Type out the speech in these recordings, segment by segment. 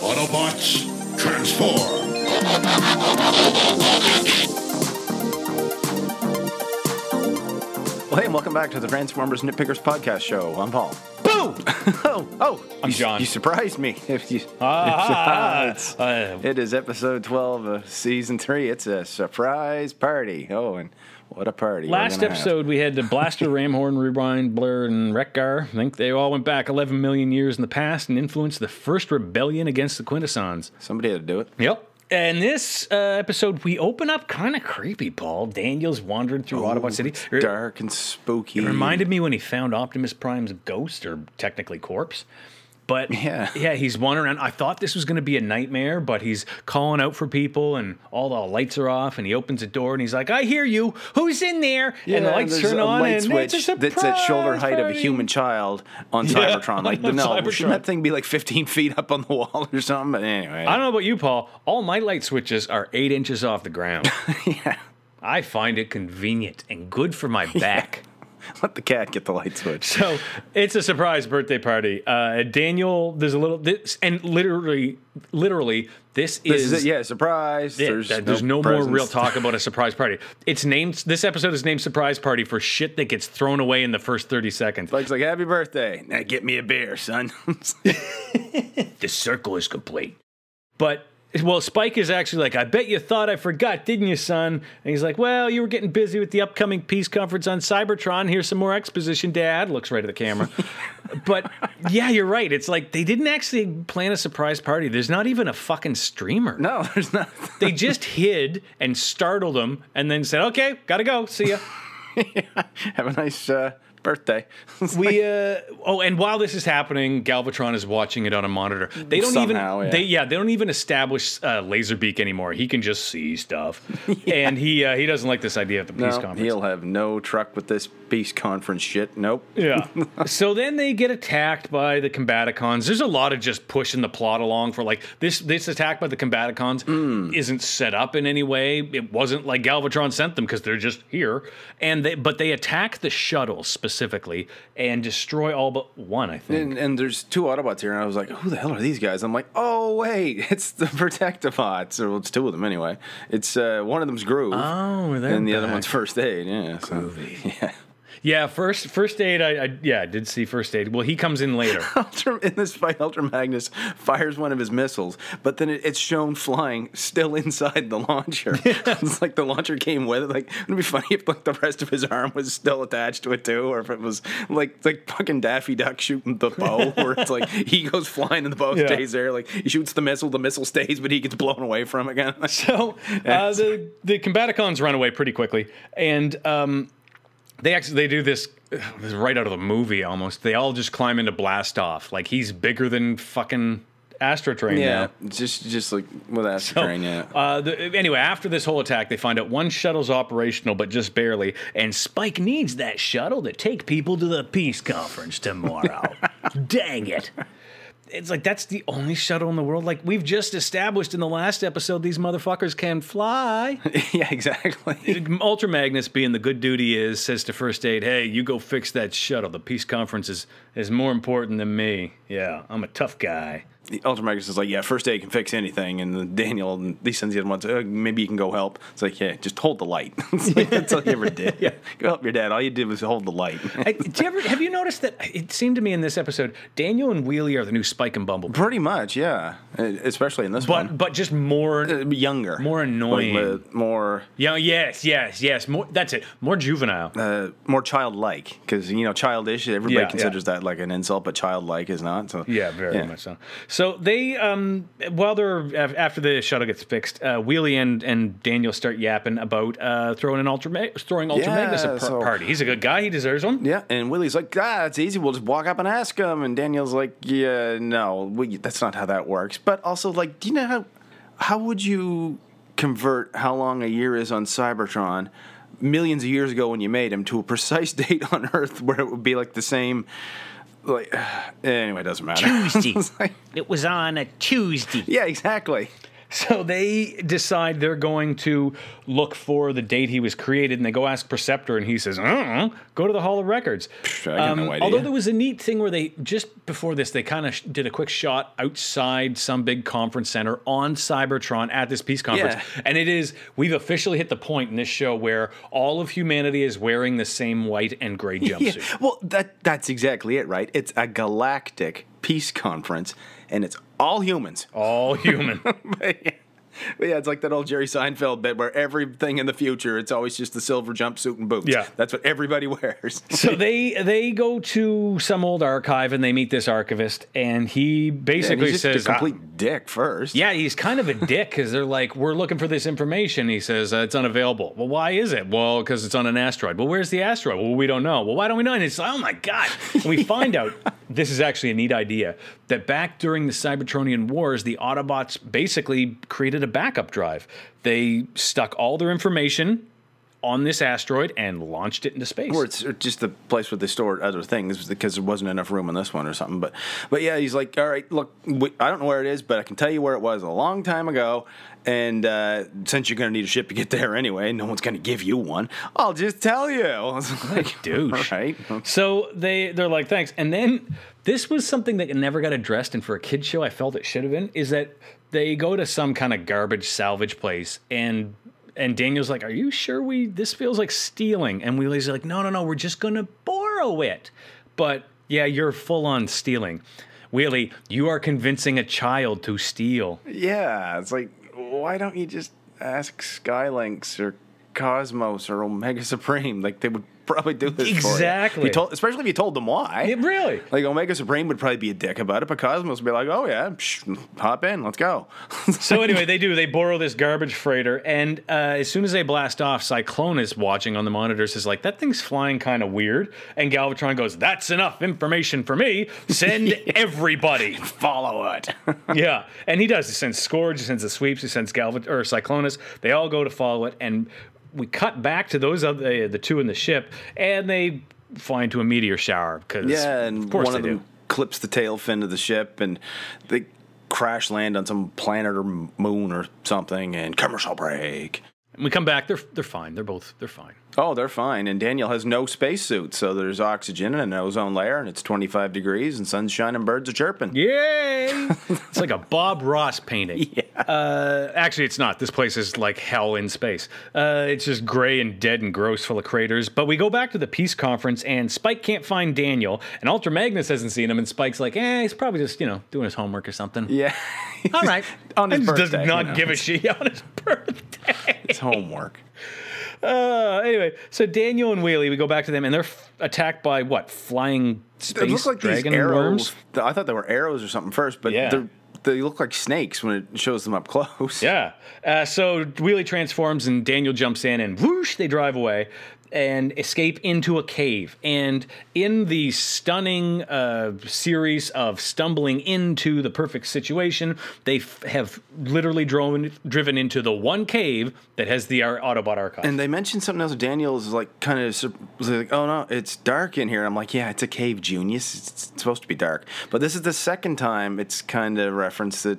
Autobots, transform! Well, hey, and welcome back to the Transformers Nitpickers podcast show. I'm Paul. Boom! oh, oh, I'm you, John. You surprised me. If you, Ah, it's, uh, it is episode 12 of season three. It's a surprise party. Oh, and what a party! last gonna have. episode, we had the Blaster, Ramhorn, Rewind, Blurr, and Wreck-Gar. I think they all went back 11 million years in the past and influenced the first rebellion against the Quintessons. Somebody had to do it. Yep. And this uh, episode, we open up kind of creepy, Paul. Daniel's wandering through Autobot City. It Dark and spooky. It reminded me when he found Optimus Prime's ghost, or technically corpse. But Yeah. yeah, he's wandering around. I thought this was going to be a nightmare, but he's calling out for people, and all the lights are off. And he opens a door, and he's like, "I hear you. Who's in there?" and the lights turn on, light and it's a that's at shoulder height of a human child on Yeah, Cybertron. Like, on no, Cybertron. shouldn't that thing be like 15 feet up on the wall or something? But anyway, I don't know about you, Paul. All my light switches are eight inches off the ground. yeah. I find it convenient and good for my back. Let the cat get the light switch. So it's a surprise birthday party. Uh, Daniel, there's a little this, and literally, literally, this, This is, is it. Yeah, surprise. it. There's, there's no, more real talk about a surprise party. It's named. This episode is named "Surprise Party" for shit that gets thrown away in the first thirty seconds. Spike's like, happy birthday. Now get me a beer, son. the circle is complete. But well, Spike is actually like, I bet you thought I forgot, didn't you, son? And he's like, Well, you were getting busy with the upcoming peace conference on Cybertron. Here's some more exposition, Dad. Looks right at the camera. but yeah, you're right. It's like they didn't actually plan a surprise party. There's not even a fucking streamer. no, there's not. They just hid and startled him and then said, Okay, gotta go. See ya. Have a nice uh, birthday. We uh oh, and while this is happening, Galvatron is watching it on a monitor. They don't Somehow, even yeah. they yeah they don't even establish uh, Laserbeak anymore. He can just see stuff, and he uh, he doesn't like this idea of the peace no, conference. he'll have no truck with this peace conference shit. Nope. Yeah. so then they get attacked by the Combaticons. There's a lot of just pushing the plot along for like this this attack by the Combaticons Hmm. isn't set up in any way. It wasn't like Galvatron sent them because they're just here. And they but they attack the shuttle specifically and destroy all but one, I think. And, and there's two Autobots here, and I was like, who the hell are these guys? I'm like, oh, wait, it's the Protectobots. Or well, it's two of them anyway. It's uh, one of them's Groove. Oh, And the other one's First Aid. Yeah. So, yeah. Yeah, first first aid. I, I yeah, I did see first aid. Well, he comes in later. In this fight, Ultra Magnus fires one of his missiles, but then it, it's shown flying still inside the launcher. it's like the launcher came with it. Like it'd be funny if like the rest of his arm was still attached to it too, or if it was like like fucking Daffy Duck shooting the bow, where it's like he goes flying and the bow Yeah. stays there. Like he shoots the missile, the missile stays, but he gets blown away from it again. So uh, the the Combaticons run away pretty quickly, and um, they actually they do this, this right out of the movie almost. They all just climb into blast off. Like he's bigger than fucking Astrotrain yeah, now. just just like with Astrotrain. Yeah. Uh, the, anyway, after this whole attack, they find out one shuttle's operational, but just barely. And Spike needs that shuttle to take people to the peace conference tomorrow. Dang it. It's like that's the only shuttle in the world. Like we've just established in the last episode, these motherfuckers can fly. yeah, exactly. Ultra Magnus, being the good dude he is, says to First Aid, "Hey, you go fix that shuttle. The peace conference is is more important than me. Yeah, I'm a tough guy." The Ultra Magnus is like, yeah, first aid can fix anything, and then Daniel and he sends the other ones, uh, maybe you can go help. It's like, yeah, just hold the light. Like, that's all you ever did. yeah, go help your dad. All you did was hold the light. I, you ever, have you noticed that it seemed to me in this episode, Daniel and Wheelie are the new Spike and Bumblebee, Pretty much, yeah. Especially in this one. but but just more. Uh, younger, More annoying. Like, more yeah, yes, yes, yes. More. That's it. More juvenile. uh, more childlike, because you know, childish. Everybody Yeah, considers that like an insult, but childlike is not. So Yeah, very much so. So they, um, while they're after the shuttle gets fixed, uh, Wheelie and, and Daniel start yapping about uh, throwing an ultra Ma- throwing Ultra Yeah, Magnus a par- so- party. He's a good guy. He deserves one. Yeah, and Wheelie's like, ah, it's easy. We'll just walk up and ask him. And Daniel's like, yeah, no, we, that's not how that works. But also, like, do you know how how would you convert how long a year is on Cybertron millions of years ago when you made him to a precise date on Earth where it would be like the same? Like, anyway, it doesn't matter. Tuesday. Like- It was on a Tuesday. yeah, exactly. So they decide they're going to look for the date he was created, and they go ask Perceptor, and he says, uh "Go to the Hall of Records." Um, I got no idea. Although there was a neat thing where they just before this, they kind of sh- did a quick shot outside some big conference center on Cybertron at this peace conference, Yeah. and it is we've officially hit the point in this show where all of humanity is wearing the same white and gray jumpsuit. Yeah, jumpsuit. well, that that's exactly it, right? It's a galactic peace conference, and it's all humans. All human. but, yeah. But yeah, it's like that old Jerry Seinfeld bit where everything in the future, it's always just the silver jumpsuit and boots. Yeah. that's what everybody wears. so they they go to some old archive and they meet this archivist, and he And basically he's just says, a complete dick first. Yeah, he's kind of a dick because they're like, we're looking for this information. He says uh, it's unavailable. Well, why is it? Well, because it's on an asteroid. Well, where's the asteroid? Well, we don't know. Well, why don't we know? And it's like, oh my god. And we find out this is actually a neat idea that back during the Cybertronian Wars, the Autobots basically created a backup drive. They stuck all their information on this asteroid and launched it into space. Or it's just the place where they store other things because there wasn't enough room on this one or something. But but yeah, he's like, all right, look, we, I don't know where it is, but I can tell you where it was a long time ago. And uh, since you're going to need a ship to get there anyway, no one's going to give you one. I'll just tell you. I was like, douche. right. So they they're like thanks, and then this was something that never got addressed, and for a kid show, I felt it should have been. Is that they go to some kind of garbage salvage place, and and Daniel's like, "Are you sure we? This feels like stealing." And Wheelie's like, "No, no, no, we're just gonna borrow it." But yeah, you're full on stealing. Wheelie, you are convincing a child to steal. Yeah, it's like, why don't you just ask Sky Lynx or Cosmos or Omega Supreme? Like they would probably do this. Exactly. Told, especially if you told them why. Yeah, really? Like Omega Supreme would probably be a dick about it, but Cosmos would be like, "Oh yeah, psh, hop in, let's go." So anyway, they do. They borrow this garbage freighter, and uh, as soon as they blast off, Cyclone is watching on the monitors. Is like that thing's flying kind of weird, and Galvatron goes, "That's enough information for me. Send everybody." follow it. yeah, and he does. He sends Scourge, he sends the sweeps, he sends Galvat or Cyclonus. They all go to follow it, and we cut back to those other uh, the two in the ship, and they fly into a meteor shower because yeah, and of one of them do. clips the tail fin of the ship, and they crash land on some planet or moon or something, and commercial break. And we come back. They're they're fine. They're both they're fine. Oh, they're fine. And Daniel has no spacesuit, so there's oxygen and an ozone layer, and it's 25 degrees, and sun's shining, birds are chirping. Yay! it's like a Bob Ross painting. Yeah. Uh, actually, it's not. This place is like hell in space. Uh, it's just gray and dead and gross, full of craters. But we go back to the peace conference, and Spike can't find Daniel, and Ultra Magnus hasn't seen him, and Spike's like, eh, he's probably just you know doing his homework or something. Yeah. All right. On his And birthday, Does not you know. give a shit on his birthday. It's homework. Uh, anyway, so Daniel and Wheelie, we go back to them, and they're f- attacked by what? Flying space It looks like these dragon arrows. worms? I thought they were arrows or something first, but Yeah. they're, they look like snakes when it shows them up close. Yeah. Uh, so Wheelie transforms and Daniel jumps in and whoosh, they drive away and escape into a cave. And in the stunning uh, series of stumbling into the perfect situation, they f- have literally driven, driven into the one cave that has the Autobot archive. And they mentioned something else. Daniel's like kind of like, "Oh no, it's dark in here." I'm like, "Yeah, it's a cave, genius. It's, it's supposed to be dark." But this is the second time it's kind of referenced that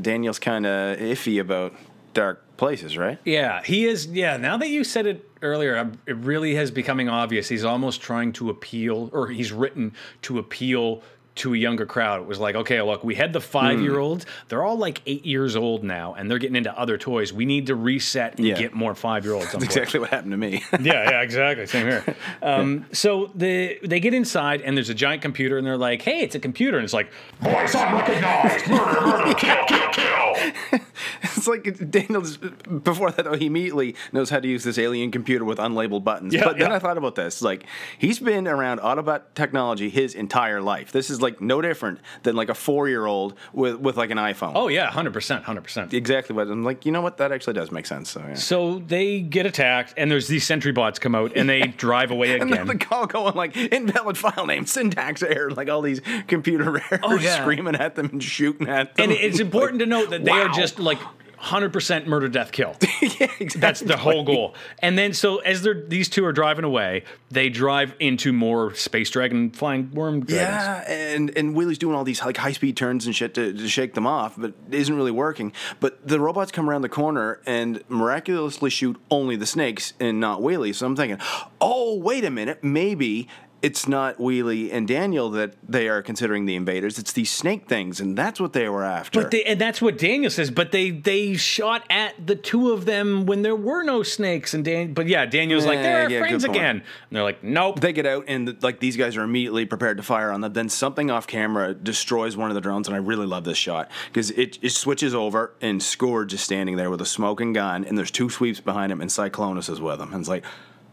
Daniel's kind of iffy about dark places, right? Yeah, he is. Yeah, now that you said it earlier, it really has becoming obvious. He's almost trying to appeal, or he's written to appeal to a younger crowd. It was like, okay, look, we had the five year olds. They're all like eight years old now, and they're getting into other toys. We need to reset and Yeah. get more five year olds on That's exactly what happened to me. yeah, yeah, exactly. Same here. Um, so the they get inside, and there's a giant computer, and they're like, "Hey, it's a computer," and it's like, Voice unrecognized. Murder, murder, kill, kill, kill. it's like Daniel's before that though he immediately knows how to use this alien computer with unlabeled buttons. Yeah, but then yeah. I thought about this. Like he's been around Autobot technology his entire life. This is like no different than like a four year old with with like an iPhone. "Oh yeah, hundred percent, hundred percent." exactly what I'm like. You know what? That actually does make sense. So yeah. So they get attacked, and there's these sentry bots come out, and they drive away again. And the call going like invalid file name, syntax error, like all these computer oh, errors Oh, yeah. screaming at them and shooting at them. and it's important to note that they are just like 100% murder, death, kill. yeah, exactly. That's the whole goal. And then, so as they're these two are driving away, they drive into more space dragon flying worm dragons. Yeah, and and Wheelie's doing all these like high speed turns and shit to, to shake them off, but it isn't really working. But the robots come around the corner and miraculously shoot only the snakes and not Wheelie. So I'm thinking, oh wait a minute, maybe it's not Wheelie and Daniel that they are considering the invaders. It's these snake things, and that's what they were after. But they, and that's what Daniel says. But they they shot at the two of them when there were no snakes. And Dan, but yeah, Daniel's like they're our yeah, friends again. And they're like, nope. they get out and like these guys are immediately prepared to fire on them. Then something off camera destroys one of the drones, and I really love this shot because it, it switches over and Scourge is standing there with a smoking gun, and there's two sweeps behind him, and Cyclonus is with him, and it's like,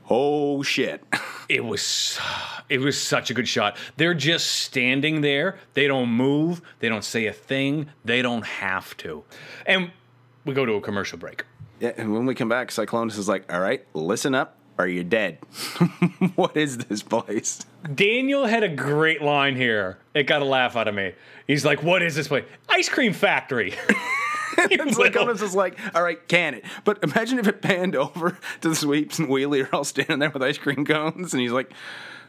oh shit. It was it was such a good shot. They're just standing there. They don't move. They don't say a thing. They don't have to. And we go to a commercial break. yeah, and when we come back, Cyclonus is like, all right, listen up, or you're dead. what is this place? Daniel had a great line here. It got a laugh out of me. He's like, "What is this place? Ice cream factory." And Cyclonus is like, all right, can it? But imagine if it panned over to the sweeps and Wheelie are all standing there with ice cream cones, and he's like,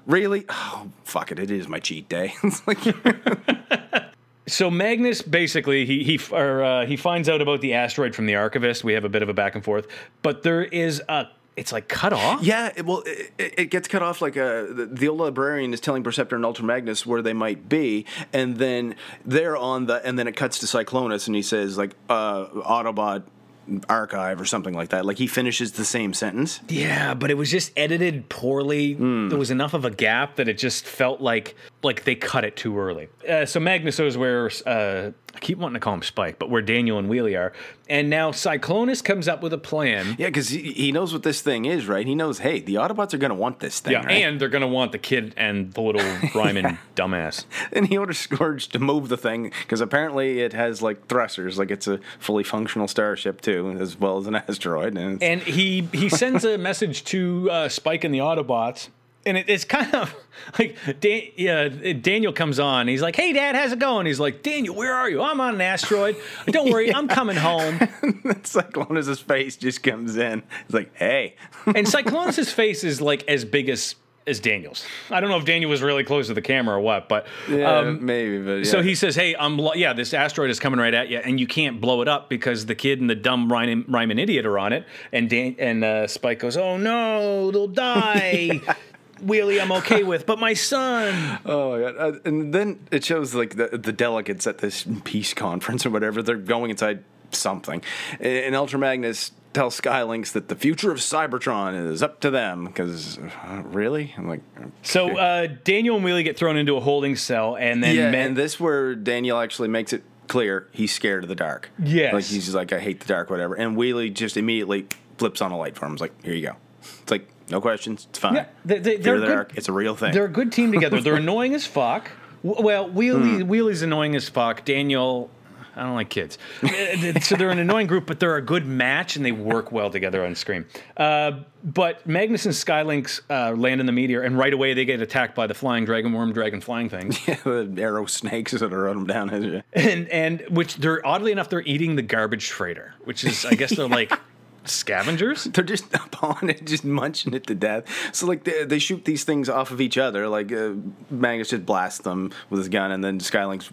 really? Oh, fuck it, it is my cheat day. it's like, So Magnus basically he he or, uh, he finds out about the asteroid from the archivist. We have a bit of a back and forth, but there is a it's like cut off. yeah, it, well, it, it gets cut off like a, the, the old librarian is telling Perceptor and Ultra Magnus where they might be, and then they're on the, and then it cuts to Cyclonus, and he says, like, uh, Autobot archive or something like that. Like, he finishes the same sentence. Yeah, but it was just edited poorly. There was enough of a gap that it just felt like like they cut it too early. Uh, so Magnus is where uh, I keep wanting to call him Spike, but where Daniel and Wheelie are, and now Cyclonus comes up with a plan. Yeah, because he, he knows what this thing is, right? He knows, hey, the Autobots are going to want this thing, Yeah, right? and they're gonna want the kid and the little Ryman dumbass. And he orders Scourge to move the thing because apparently it has like thrusters, like it's a fully functional starship too, as well as an asteroid. And, And he he sends a message to uh, Spike and the Autobots. And it, it's kind of like Dan, yeah, Daniel comes on. He's like, "Hey, Dad, how's it going?" He's like, "Daniel, where are you? I'm on an asteroid. Don't worry, I'm coming home." Cyclonus' face just comes in. It's like, hey, And Cyclonus' face is like as big as as Daniel's. I don't know if Daniel was really close to the camera or what, but yeah, um, maybe, but yeah. So he says, "Hey, I'm lo- yeah, this asteroid is coming right at you, and you can't blow it up because the kid and the dumb Ryman, Ryman idiot are on it." And Dan- and uh, Spike goes, "Oh no, they'll die." Wheelie, I'm okay with, but my son. Oh my god! Uh, and then it shows like the the delegates at this peace conference or whatever. They're going inside something, and Ultra Magnus tells Sky Lynx that the future of Cybertron is up to them. Because uh, really, I'm like, So uh, Daniel and Wheelie get thrown into a holding cell, and then yeah, Ma- and this where Daniel actually makes it clear he's scared of the dark. Yes. like he's just like I hate the dark, whatever. And Wheelie just immediately flips on a light for him. He's like, here you go. It's like no questions. It's fine. Yeah, they, they, they're of good-. It's a real thing. They're a good team together. They're annoying as fuck. Well, Wheelie, Hmm. Wheelie's annoying as fuck. Daniel, I don't like kids. Uh, so they're an annoying group, but they're a good match and they work well together on screen. Uh, but Magnus and Sky Lynx uh, land in the meteor, and right away they get attacked by the flying dragon worm, dragon flying things. Yeah, the arrow snakes that are running down. As you- and and which they're oddly enough they're eating the garbage freighter, which is I guess they're like scavengers. They're just upon it, just munching it to death. So like they, they shoot these things off of each other. Like uh, Magnus just blasts them with his gun, and then Sky Lynx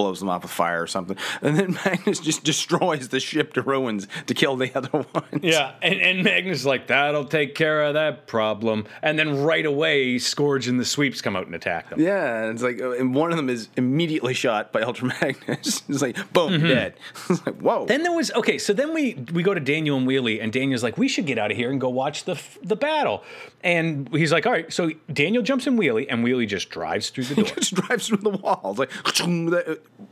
blows them off with fire or something. And then Magnus just destroys the ship to ruins to kill the other ones. Yeah, and, and Magnus is like, that'll take care of that problem. And then right away, Scourge and the sweeps come out and attack them. Yeah, and it's like, uh, and one of them is immediately shot by Ultra Magnus. it's like, boom, dead. it's like, whoa. Mm-hmm. Then there was okay, so then we we go to Daniel and Wheelie, and Daniel's like, we should get out of here and go watch the the battle. And he's like, all right. So Daniel jumps in Wheelie, and Wheelie just drives through the door. just drives through the wall. It's like,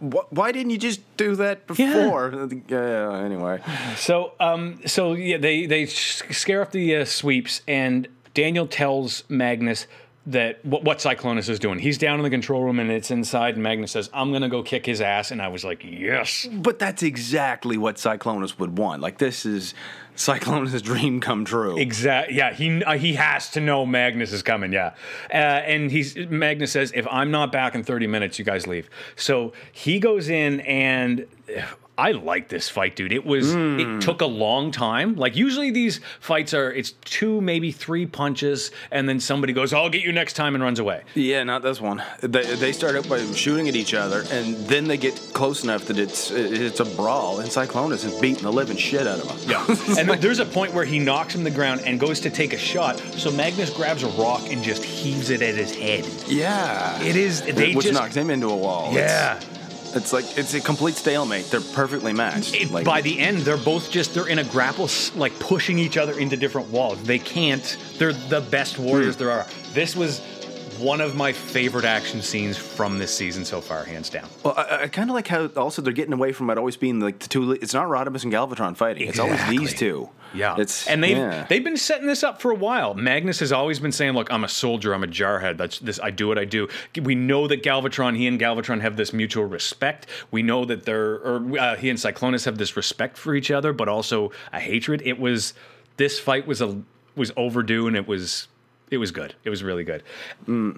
why didn't you just do that before? Yeah. anyway. So, um, so yeah, they they scare off the uh, sweeps, and Daniel tells Magnus that what, what Cyclonus is doing. He's down in the control room, and it's inside. And Magnus says, "I'm gonna go kick his ass," and I was like, "Yes." But that's exactly what Cyclonus would want. Like, this is Cyclonus' dream come true. Exactly. Yeah, he uh, he has to know Magnus is coming. Yeah, uh, and he's Magnus says, "If I'm not back in 30 minutes, you guys leave." So he goes in and. I like this fight, dude. It was it hmm. took a long time. Like usually these fights are it's two, maybe three punches, and then somebody goes, "I'll get you next time," and runs away. Yeah, not this one. They, they start out by shooting at each other, and then they get close enough that it's it's a brawl, and Cyclonus is beating the living shit out of him. Yeah. and there's a point where he knocks him to the ground and goes to take a shot. So Magnus grabs a rock and just heaves it at his head. Yeah. It is they Which just knocks him into a wall. yeah. It's, it's like it's a complete stalemate. They're perfectly matched. It- like, by the end, they're both just they're in a grapple, like pushing each other into different walls. They can't. They're the best warriors Hmm. there are. This was one of my favorite action scenes from this season so far, hands down. Well, I, I kind of like how also they're getting away from it always being like the two. It's not Rodimus and Galvatron fighting. It's always these two. Yeah, It's and they've yeah. they've been setting this up for a while. Magnus has always been saying, "Look, I'm a soldier. I'm a jarhead. That's this. I do what I do." We know that Galvatron, he and Galvatron have this mutual respect. We know that they're, or uh, he and Cyclonus have this respect for each other, but also a hatred. It was this fight was a was overdue, and it was it was good. It was really good.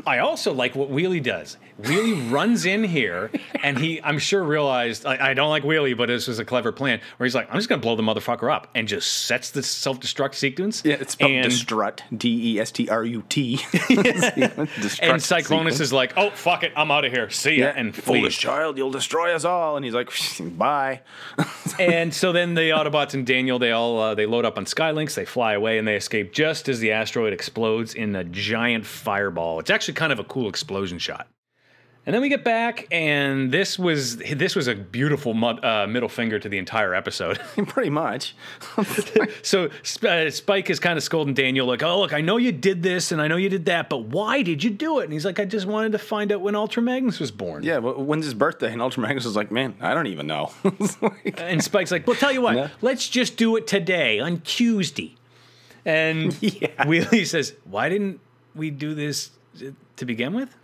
I also like what Wheelie does. Wheelie runs in here, and he, I'm sure, realized I, I don't like Wheelie, but this was a clever plan. Where he's like, I'm just gonna blow the motherfucker up, and just sets the self destruct sequence. yeah, it's spelled and, Destrut. D E S T R U T. and Cyclonus is like, oh fuck it, I'm out of here. See ya, Yeah, and foolish child, you'll destroy us all. And he's like, bye. and so then the Autobots and Daniel, they all uh, they load up on Sky Lynx, they fly away, and they escape just as the asteroid explodes in a giant fireball. It's actually kind of a cool explosion shot. And then we get back, and this was this was a beautiful uh, middle finger to the entire episode. Pretty much. so uh, Spike is kind of scolding Daniel, like, "Oh, look, I know you did this, and I know you did that, but why did you do it?" And he's like, "I just wanted to find out when Ultra Magnus was born." yeah, when's his birthday? And Ultra Magnus was like, man, I don't even know. Like- And Spike's like, well, tell you what, Yeah. let's just do it today on Tuesday. And Wheelie says, why didn't we do this to begin with?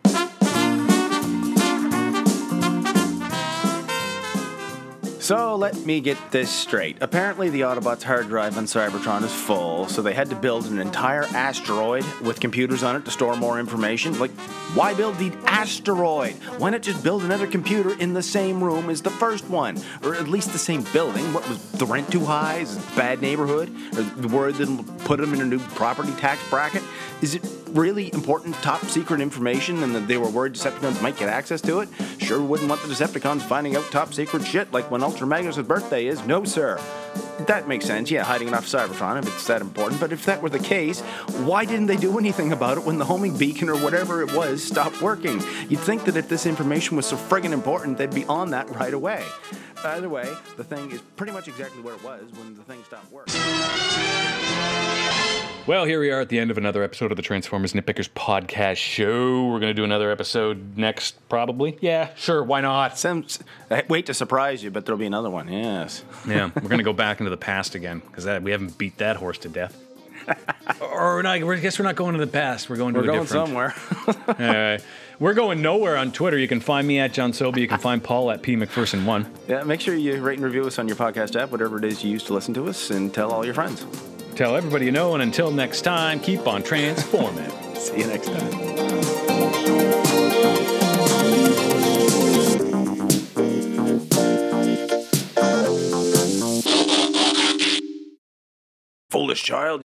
So let me get this straight. Apparently, the Autobots' hard drive on Cybertron is full, so they had to build an entire asteroid with computers on it to store more information. Like, why build the asteroid? Why not just build another computer in the same room as the first one? Or at least the same building? What was the rent too high? Is it bad neighborhood? Or the word didn't put them in a new property tax bracket? Is it really important top secret information and that they were worried Decepticons might get access to it? Sure wouldn't want the Decepticons finding out top secret shit like when Ultra Magnus' birthday is. No, sir. That makes sense, yeah, hiding it off Cybertron if it's that important. But if that were the case, why didn't they do anything about it when the homing beacon or whatever it was stopped working? You'd think that if this information was so friggin' important, they'd be on that right away. Either way, the thing is pretty much exactly where it was when the thing stopped working. Well, here we are at the end of another episode of the Transformers Nitpickers podcast show. We're going to do another episode next, probably. Yeah, sure, why not? Some, I wait to surprise you, but there'll be another one. Yes. Yeah, we're going to go back into the past again because we haven't beat that horse to death. or not, I guess we're not going to the past. We're going to We're a going different. somewhere. Uh, we're going nowhere on Twitter. You can find me at John Sobey. You can find Paul at P McPherson1. yeah, make sure you rate and review us on your podcast app, whatever it is you use to listen to us, and tell all your friends. Tell everybody you know, and until next time, keep on transforming. See you next time. Foolish child.